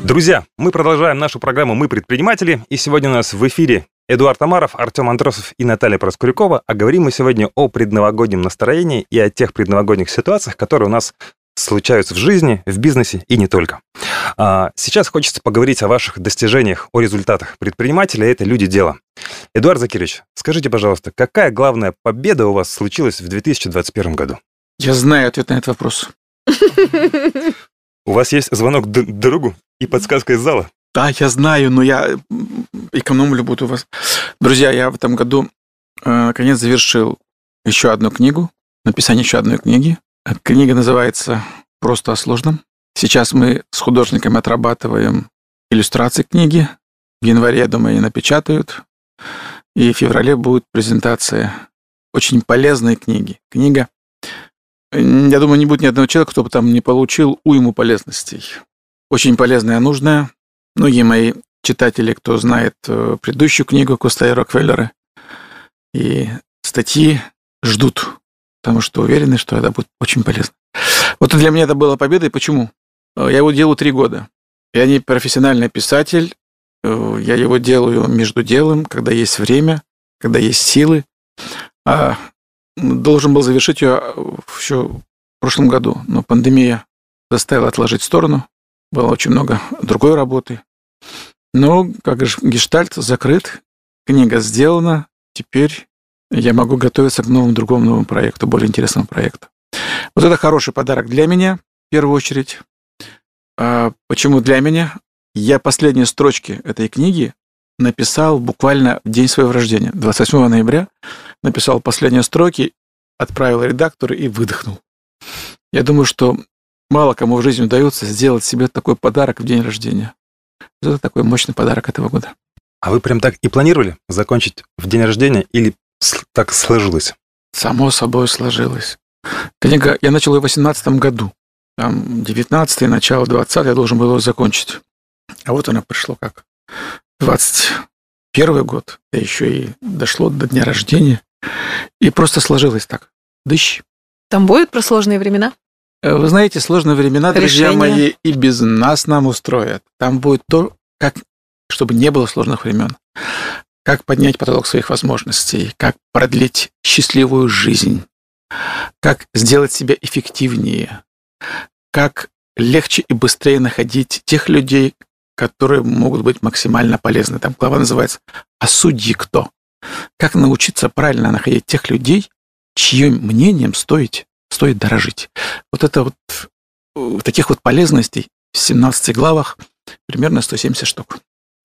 Друзья, мы продолжаем нашу программу «Мы предприниматели», и сегодня у нас в эфире Эдуард Амаров, Артем Андросов и Наталья Проскурякова. А говорим мы сегодня о предновогоднем настроении и о тех предновогодних ситуациях, которые у нас случаются в жизни, в бизнесе и не только. А, сейчас хочется поговорить о ваших достижениях, о результатах предпринимателя. Это люди дела. Эдуард Закирович, скажите, пожалуйста, какая главная победа у вас случилась в 2021 году? Я знаю ответ на этот вопрос. У вас есть звонок другу и подсказка из зала? Да, я знаю, но я экономлю буду вас. Друзья, я в этом году э, наконец завершил еще одну книгу, написание еще одной книги. Книга называется «Просто о сложном». Сейчас мы с художниками отрабатываем иллюстрации книги. В январе, я думаю, они напечатают. И в феврале будет презентация очень полезной книги. Книга, я думаю, не будет ни одного человека, кто бы там не получил уйму полезностей. Очень полезная, нужная. Многие мои читатели, кто знает э, предыдущую книгу Коста и Рокфеллера, и статьи ждут. потому что уверены, что это будет очень полезно. Вот для меня это была победа. И почему? Э, я его делаю три года. Я не профессиональный писатель. Э, я его делаю между делом, когда есть время, когда есть силы. А должен был завершить ее еще в прошлом году, но пандемия заставила отложить в сторону. Было очень много другой работы. Но, как же, гештальт закрыт, книга сделана. Теперь я могу готовиться к новому другому новому проекту, более интересному проекту. Вот это хороший подарок для меня, в первую очередь. А почему для меня? Я последние строчки этой книги написал буквально в день своего рождения, 28 ноября. Написал последние строки, отправил редактору и выдохнул. Я думаю, что мало кому в жизни удается сделать себе такой подарок в день рождения. Это такой мощный подарок этого года. А вы прям так и планировали закончить в день рождения или так сложилось? Само собой сложилось. Книга, я начал ее в 18 году. Там 19 начало 20 я должен был его закончить. А вот она пришло как 21 год, да еще и дошло до дня рождения. И просто сложилось так. Дыщ. Там будет про сложные времена? Э, вы знаете, сложные времена, друзья Решение. мои, и без нас нам устроят. Там будет то, как чтобы не было сложных времен. Как поднять потолок своих возможностей, как продлить счастливую жизнь, как сделать себя эффективнее, как легче и быстрее находить тех людей, которые могут быть максимально полезны. Там глава называется «А судьи кто?». Как научиться правильно находить тех людей, чьим мнением стоит, стоит дорожить. Вот это вот э, таких вот полезностей в 17 главах примерно 170 штук.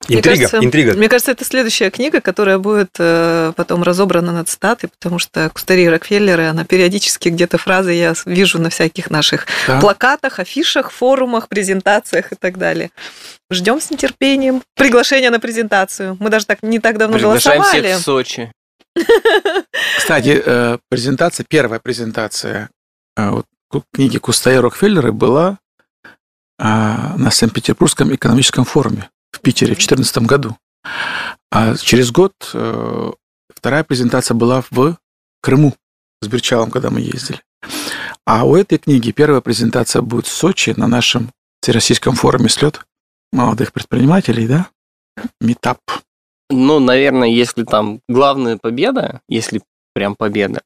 Интрига, мне кажется, интрига. Мне кажется, это следующая книга, которая будет э, потом разобрана на цитаты, потому что Кустари Рокфеллеры, она периодически где-то фразы я вижу на всяких наших да. плакатах, афишах, форумах, презентациях и так далее. Ждем с нетерпением приглашения на презентацию. Мы даже так не так давно Приглашаем голосовали. всех в Сочи. Кстати, э, презентация, первая презентация вот, книги Кустари Рокфеллеры была а, на Санкт-Петербургском экономическом форуме в Питере в 2014 году. А через год э, вторая презентация была в Крыму с Берчалом, когда мы ездили. А у этой книги первая презентация будет в Сочи на нашем Всероссийском форуме «Слет» молодых предпринимателей, да? Метап. Ну, наверное, если там главная победа, если прям победа,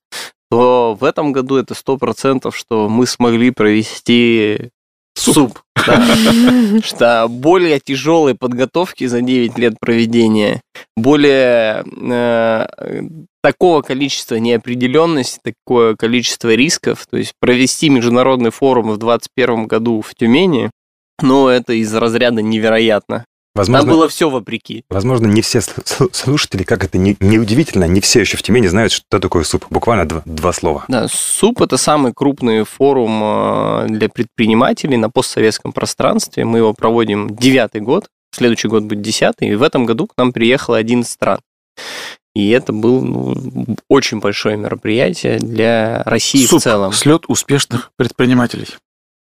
то в этом году это сто процентов, что мы смогли провести суп. суп да. Что более тяжелой подготовки за 9 лет проведения, более э, такого количества неопределенности, такое количество рисков, то есть провести международный форум в 2021 году в Тюмени, ну, это из разряда невероятно. Возможно, Там было все вопреки. Возможно, не все слушатели, как это не, не удивительно, не все еще в Тюмени знают, что такое суп. Буквально два, два слова. Да, суп – это самый крупный форум э, для предпринимателей на постсоветском пространстве. Мы его проводим девятый год, следующий год будет десятый, и в этом году к нам приехало 11 стран. И это было ну, очень большое мероприятие для России Суп, в целом. Слет успешных предпринимателей.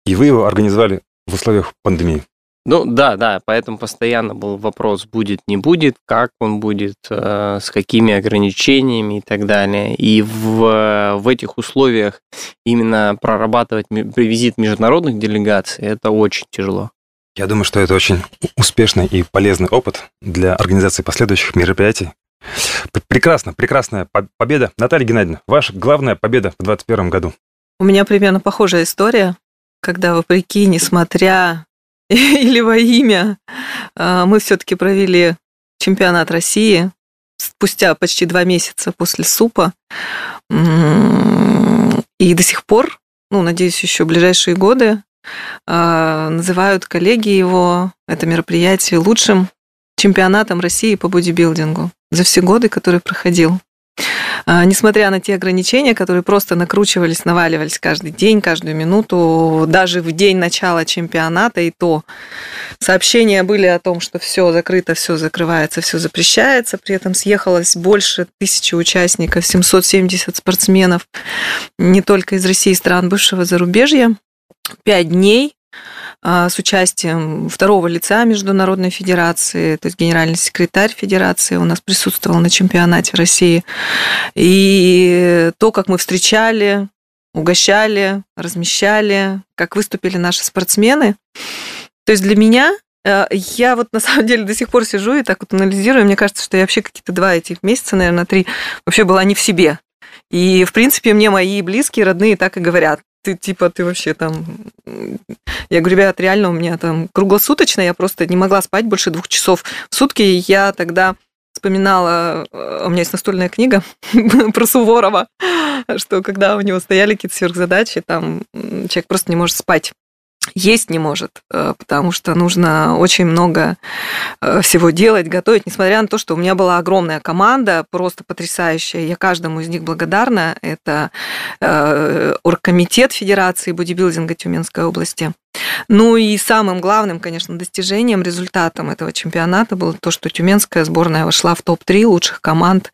И вы его организовали в условиях пандемии. Ну да, да, поэтому постоянно был вопрос, будет, не будет, как он будет, э, с какими ограничениями и так далее. И в, в этих условиях именно прорабатывать визит международных делегаций, это очень тяжело. Я думаю, что это очень успешный и полезный опыт для организации последующих мероприятий. Прекрасно, прекрасная победа. Наталья Геннадьевна, ваша главная победа в 2021 году. У меня примерно похожая история, когда, вопреки, несмотря или во имя. А, мы все-таки провели чемпионат России спустя почти два месяца после СУПа. И до сих пор, ну, надеюсь, еще ближайшие годы, а, называют коллеги его, это мероприятие, лучшим чемпионатом России по бодибилдингу за все годы, который проходил. А, несмотря на те ограничения, которые просто накручивались, наваливались каждый день, каждую минуту, даже в день начала чемпионата, и то сообщения были о том, что все закрыто, все закрывается, все запрещается. При этом съехалось больше тысячи участников, 770 спортсменов, не только из России, стран бывшего зарубежья. Пять дней с участием второго лица Международной Федерации, то есть генеральный секретарь Федерации у нас присутствовал на чемпионате России. И то, как мы встречали угощали, размещали, как выступили наши спортсмены. То есть для меня э, я вот на самом деле до сих пор сижу и так вот анализирую. Мне кажется, что я вообще какие-то два этих месяца, наверное, три, вообще была не в себе. И, в принципе, мне мои близкие, родные так и говорят. Ты типа, ты вообще там... Я говорю, ребят, реально у меня там круглосуточно, я просто не могла спать больше двух часов в сутки. И я тогда вспоминала, э, у меня есть настольная книга про Суворова, что когда у него стояли какие-то сверхзадачи, там человек просто не может спать есть не может, э, потому что нужно очень много э, всего делать, готовить, несмотря на то, что у меня была огромная команда, просто потрясающая. Я каждому из них благодарна. Это э, оргкомитет Федерации бодибилдинга Тюменской области. Ну и самым главным, конечно, достижением, результатом этого чемпионата было то, что тюменская сборная вошла в топ-3 лучших команд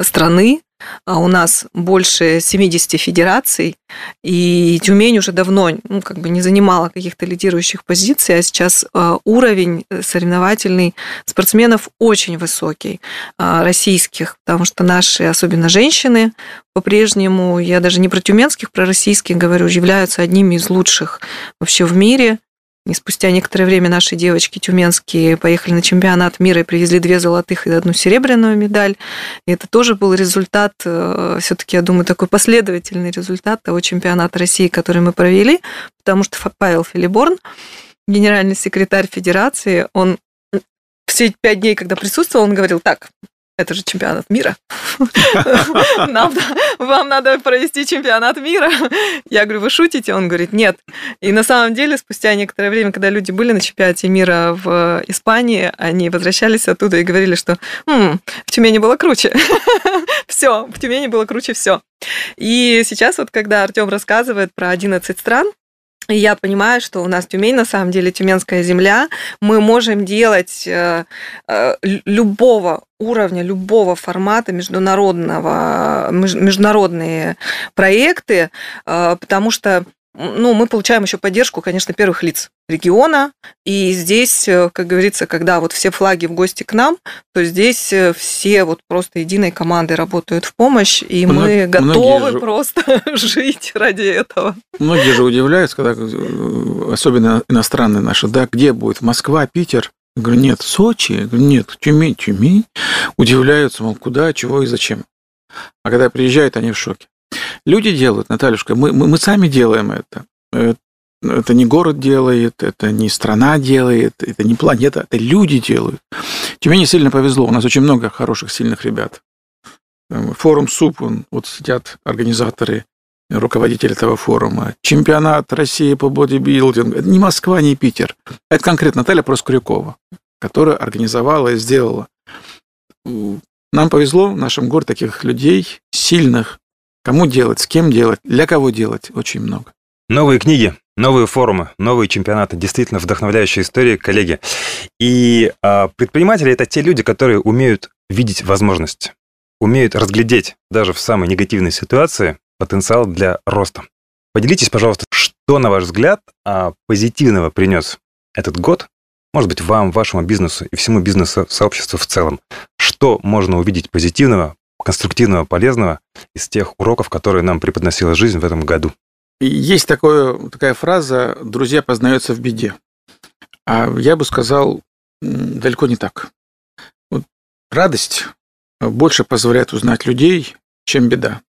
страны а у нас больше 70 федераций, и Тюмень уже давно ну, как бы не занимала каких-то лидирующих позиций, а сейчас а, уровень соревновательный спортсменов очень высокий, а, российских, потому что наши, особенно женщины, по-прежнему, я даже не про тюменских, про российских говорю, являются одними из лучших вообще в мире. И спустя некоторое время наши девочки тюменские поехали на чемпионат мира и привезли две золотых и одну серебряную медаль. И это тоже был результат, э, все-таки, я думаю, такой последовательный результат того чемпионата России, который мы провели, потому что Павел Филиборн, генеральный секретарь Федерации, он все пять дней, когда присутствовал, он говорил, так, это же чемпионат мира. Нам, вам надо провести чемпионат мира. Я говорю, вы шутите? Он говорит, нет. И на самом деле, спустя некоторое время, когда люди были на чемпионате мира в Испании, они возвращались оттуда и говорили, что М, в Тюмени было круче. все, в Тюмени было круче все. И сейчас вот, когда Артем рассказывает про 11 стран, и я понимаю, что у нас Тюмень, на самом деле, Тюменская земля. Мы можем делать э, э, любого уровня, любого формата международного, международные проекты, э, потому что ну, мы получаем еще поддержку, конечно, первых лиц региона. И здесь, э, как говорится, когда вот все флаги в гости к нам, то здесь э, все вот просто единой командой работают в помощь, и Мног, мы готовы же, просто жить ради этого. Многие же удивляются, когда, э, особенно иностранные наши, да, где будет Москва, Питер, я говорю, нет, Сочи, я говорю, нет, Тюмень, Тюмень. Удивляются, мол, куда, чего и зачем. А когда приезжают, они в шоке. Люди делают, Натальюшка, мы, мы, мы сами делаем это. Это не город делает, это не страна делает, это не планета, это люди делают. Тебе не сильно повезло, у нас очень много хороших, сильных ребят. Форум СУП, вот сидят организаторы, руководитель этого форума. Чемпионат России по бодибилдингу. Это не Москва, не Питер. Это конкретно Наталья Проскурякова, которая организовала и сделала. Нам повезло в нашем городе таких людей, сильных, Кому делать, с кем делать, для кого делать, очень много. Новые книги, новые форумы, новые чемпионаты. Действительно вдохновляющая история, коллеги. И а, предприниматели – это те люди, которые умеют видеть возможность, умеют разглядеть даже в самой негативной ситуации потенциал для роста. Поделитесь, пожалуйста, что, на ваш взгляд, а, позитивного принес этот год, может быть, вам, вашему бизнесу и всему бизнесу сообществу в целом. Что можно увидеть позитивного конструктивного, полезного из тех уроков, которые нам преподносила жизнь в этом году. Есть такое, такая фраза «друзья познаются в беде». А я бы сказал, далеко не так. Вот радость больше позволяет узнать людей, чем беда.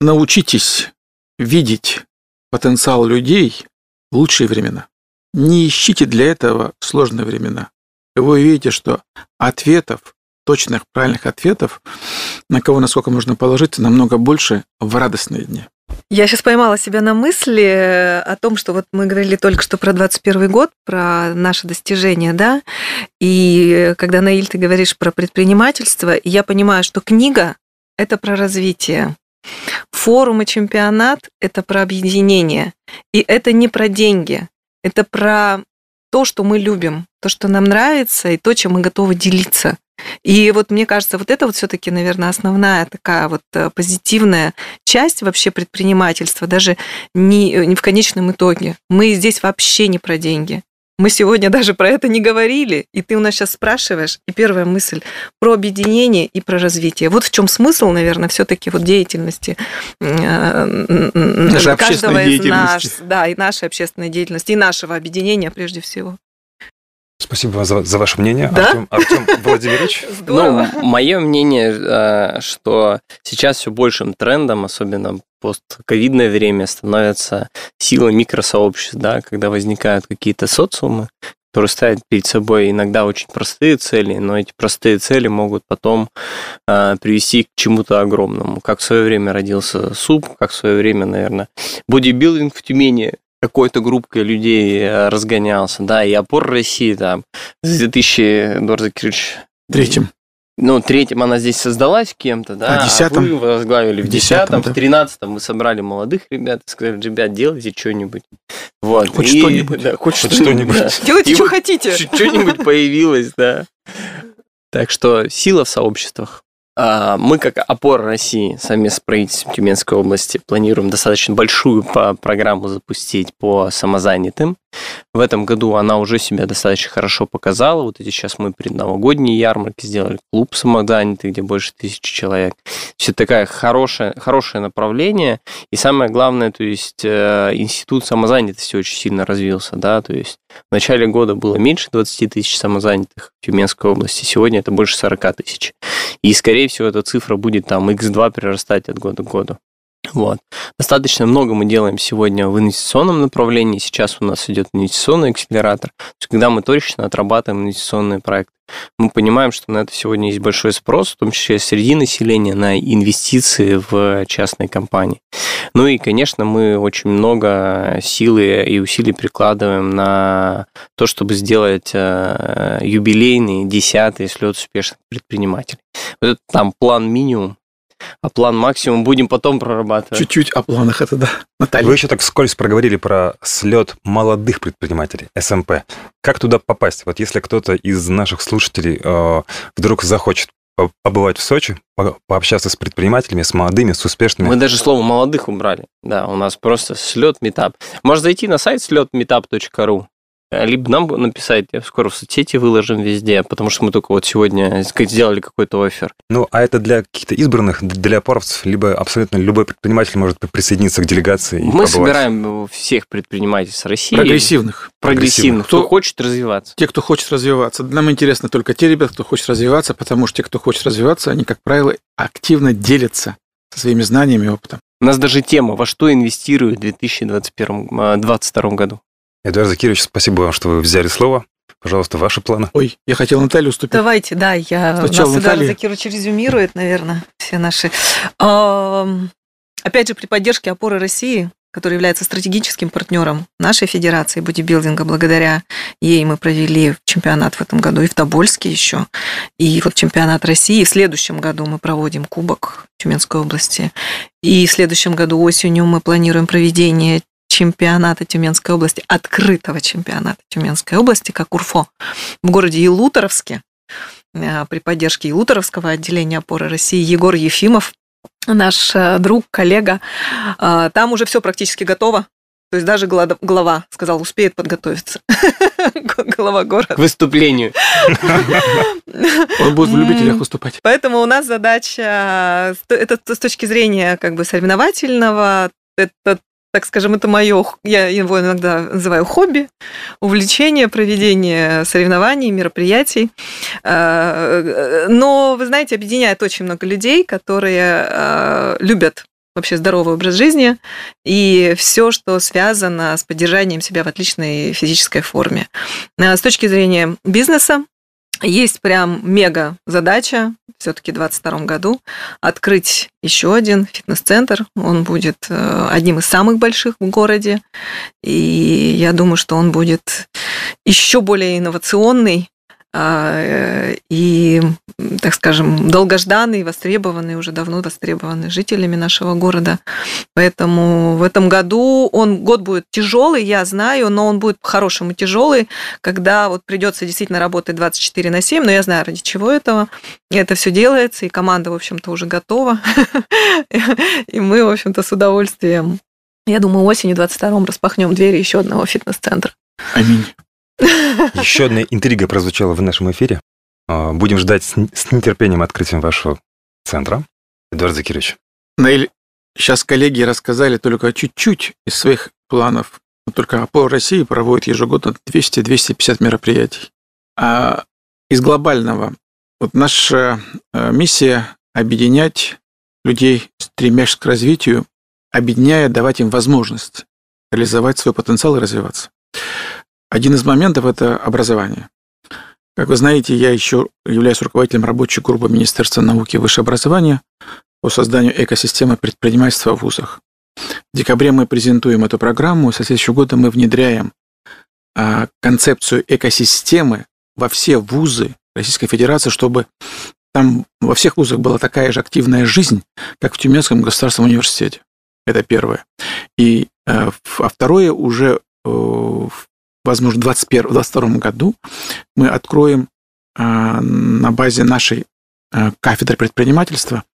Научитесь видеть потенциал людей в лучшие времена. Не ищите для этого сложные времена. Вы увидите, что ответов точных, правильных ответов, на кого насколько можно положиться, намного больше в радостные дни. Я сейчас поймала себя на мысли о том, что вот мы говорили только что про 21 год, про наши достижения, да, и когда, Наиль, ты говоришь про предпринимательство, я понимаю, что книга – это про развитие, форум и чемпионат – это про объединение, и это не про деньги, это про то, что мы любим, то, что нам нравится, и то, чем мы готовы делиться. И вот мне кажется, вот это вот все-таки, наверное, основная такая вот э, позитивная часть вообще предпринимательства, даже не, не в конечном итоге. Мы здесь вообще не про деньги. Мы сегодня даже про это не говорили, и ты у нас сейчас спрашиваешь, и первая мысль про объединение и про развитие. Вот в чем смысл, наверное, все-таки вот деятельности э, нашей каждого из нас, да, и нашей общественной деятельности, и нашего объединения прежде всего. Спасибо за, за ваше мнение, да? Артем, Артем Владимирович. Здорово. Ну, мое мнение, э, что сейчас все большим трендом, особенно постковидное время, становится сила микросообществ, да, когда возникают какие-то социумы, которые ставят перед собой иногда очень простые цели, но эти простые цели могут потом э, привести к чему-то огромному. Как в свое время родился СУП, как в свое время, наверное, бодибилдинг в Тюмени какой-то группкой людей э, разгонялся, да, и опор России там с 2000, Эдуард Закирович... Третьим. Ну, третьим она здесь создалась кем-то, да, а, десятом? а вы возглавили в десятом, да. в тринадцатом мы собрали молодых ребят и сказали, ребят, делайте что-нибудь. Вот. Хоть что-нибудь. Да, хоть, хоть что-нибудь. Да. Делайте, и что хотите. Что-нибудь появилось, да. Так что сила в сообществах. А, мы, как опора России, сами с правительством Тюменской области, планируем достаточно большую программу запустить по самозанятым. В этом году она уже себя достаточно хорошо показала. Вот эти сейчас мы предновогодние ярмарки сделали, клуб самозанятый, где больше тысячи человек. Все такое хорошее, хорошее направление. И самое главное, то есть э, институт самозанятости очень сильно развился. Да? То есть в начале года было меньше 20 тысяч самозанятых в Тюменской области, сегодня это больше 40 тысяч. И, скорее всего, эта цифра будет там x2 прирастать от года к году. Вот. Достаточно много мы делаем сегодня в инвестиционном направлении. Сейчас у нас идет инвестиционный акселератор. Когда мы точно отрабатываем инвестиционные проекты, мы понимаем, что на это сегодня есть большой спрос, в том числе среди населения, на инвестиции в частные компании. Ну и, конечно, мы очень много силы и усилий прикладываем на то, чтобы сделать э, юбилейный, десятый слет успешных предпринимателей. Вот это там план минимум, а план максимум будем потом прорабатывать. Чуть-чуть о планах это да. Наталья. Вы еще так вскользь проговорили про слет молодых предпринимателей, СМП. Как туда попасть? Вот если кто-то из наших слушателей э, вдруг захочет побывать в Сочи, пообщаться с предпринимателями, с молодыми, с успешными. Мы даже слово молодых убрали. Да, у нас просто слет метап. Можно зайти на сайт слетметап.ру либо нам написать, я скоро в соцсети выложим везде, потому что мы только вот сегодня сделали какой-то офер. Ну, а это для каких-то избранных, для опоровцев, либо абсолютно любой предприниматель может присоединиться к делегации? Мы побывать. собираем всех предпринимателей с России. Прогрессивных. Прогрессивных, кто, кто хочет развиваться. Те, кто хочет развиваться. Нам интересно только те ребята, кто хочет развиваться, потому что те, кто хочет развиваться, они, как правило, активно делятся со своими знаниями и опытом. У нас даже тема «Во что инвестируют в 2021-2022 году?» Эдуард Закирович, спасибо вам, что вы взяли слово. Пожалуйста, ваши планы. Ой, я хотел Наталью уступить. Давайте, да, я Сначала нас Наталья. Эдуард Закирович резюмирует, наверное, все наши. Опять же, при поддержке опоры России, который является стратегическим партнером нашей федерации бодибилдинга. Благодаря ей мы провели чемпионат в этом году и в Тобольске еще. И вот чемпионат России. В следующем году мы проводим Кубок Тюменской области. И в следующем году осенью мы планируем проведение чемпионата Тюменской области, открытого чемпионата Тюменской области, как УРФО, в городе Елуторовске э, при поддержке Елуторовского отделения опоры России Егор Ефимов, наш э, друг, коллега. Э, там уже все практически готово. То есть даже глава сказал, успеет подготовиться. Глава города. К выступлению. Он будет в любителях выступать. Поэтому у нас задача, это с точки зрения как бы соревновательного, это так скажем, это мое, я его иногда называю хобби, увлечение, проведение соревнований, мероприятий. А, но, вы знаете, объединяет очень много людей, которые а, любят вообще здоровый образ жизни и все, что связано с поддержанием себя в отличной физической форме. А, с точки зрения бизнеса, есть прям мега задача все-таки в 2022 году открыть еще один фитнес-центр. Он будет э, одним из самых больших в городе. И я думаю, что он будет еще более инновационный, и, так скажем, долгожданный, востребованный, уже давно востребованный жителями нашего города. Поэтому в этом году он год будет тяжелый, я знаю, но он будет по-хорошему тяжелый, когда вот придется действительно работать 24 на 7, но я знаю, ради чего этого. Это все делается, и команда, в общем-то, уже готова. И мы, в общем-то, с удовольствием, я думаю, осенью 22 распахнем двери еще одного фитнес-центра. Аминь. Еще одна интрига прозвучала в нашем эфире. А, будем ждать с нетерпением открытия вашего центра. Эдуард Закирович. Наиль, сейчас коллеги рассказали только чуть-чуть из своих планов. Но только ОПО России проводит ежегодно 200-250 мероприятий. А из глобального, вот наша э, миссия объединять людей, стремящихся к развитию, объединяя, давать им возможность реализовать свой потенциал и развиваться. Один из моментов – это образование. Как вы знаете, я еще являюсь руководителем рабочей группы Министерства науки и высшего образования по созданию экосистемы предпринимательства в вузах. В декабре мы презентуем эту программу, со следующего года мы внедряем а, концепцию экосистемы во все вузы Российской Федерации, чтобы там во всех вузах была такая же активная жизнь, как в Тюменском государственном университете. Это первое. И э, а второе, уже, э, возможно, в 2021-2022 году мы откроем э, на базе нашей кафедры предпринимательства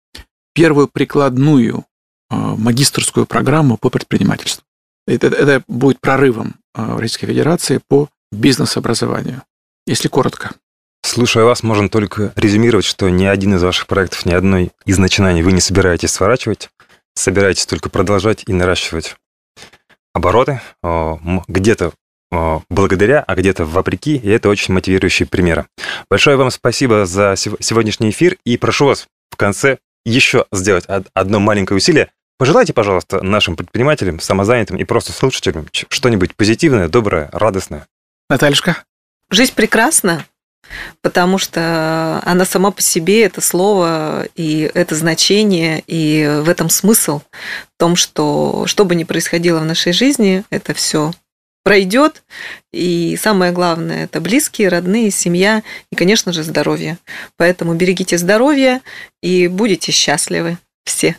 первую прикладную магистрскую программу по предпринимательству. Это, это будет прорывом Российской Федерации по бизнес-образованию, если коротко. Слушая вас, можно только резюмировать, что ни один из ваших проектов, ни одной из начинаний вы не собираетесь сворачивать, собираетесь только продолжать и наращивать обороты, где-то благодаря, а где-то вопреки, и это очень мотивирующие примеры. Большое вам спасибо за сегодняшний эфир, и прошу вас в конце еще сделать одно маленькое усилие. Пожелайте, пожалуйста, нашим предпринимателям, самозанятым и просто слушателям что-нибудь позитивное, доброе, радостное. Натальюшка? Жизнь прекрасна, потому что она сама по себе, это слово и это значение, и в этом смысл, в том, что что бы ни происходило в нашей жизни, это все пройдет. И самое главное – это близкие, родные, семья и, конечно же, здоровье. Поэтому берегите здоровье и будете счастливы все.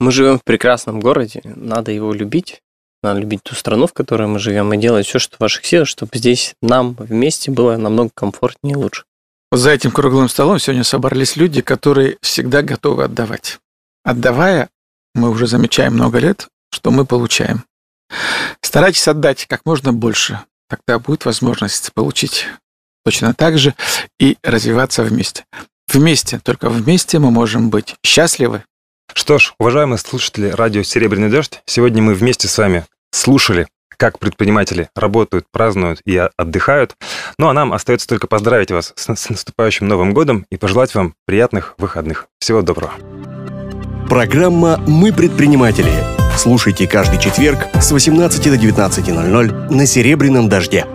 Мы живем в прекрасном городе, надо его любить. Надо любить ту страну, в которой мы живем, и делать все, что в ваших силах, чтобы здесь нам вместе было намного комфортнее и лучше. Вот за этим круглым столом сегодня собрались люди, которые всегда готовы отдавать. Отдавая, мы уже замечаем много лет, что мы получаем. Старайтесь отдать как можно больше, тогда будет возможность получить точно так же и развиваться вместе. Вместе, только вместе мы можем быть счастливы, что ж, уважаемые слушатели радио «Серебряный дождь», сегодня мы вместе с вами слушали как предприниматели работают, празднуют и отдыхают. Ну а нам остается только поздравить вас с, с наступающим Новым годом и пожелать вам приятных выходных. Всего доброго. Программа «Мы предприниматели». Слушайте каждый четверг с 18 до 19.00 на «Серебряном дожде».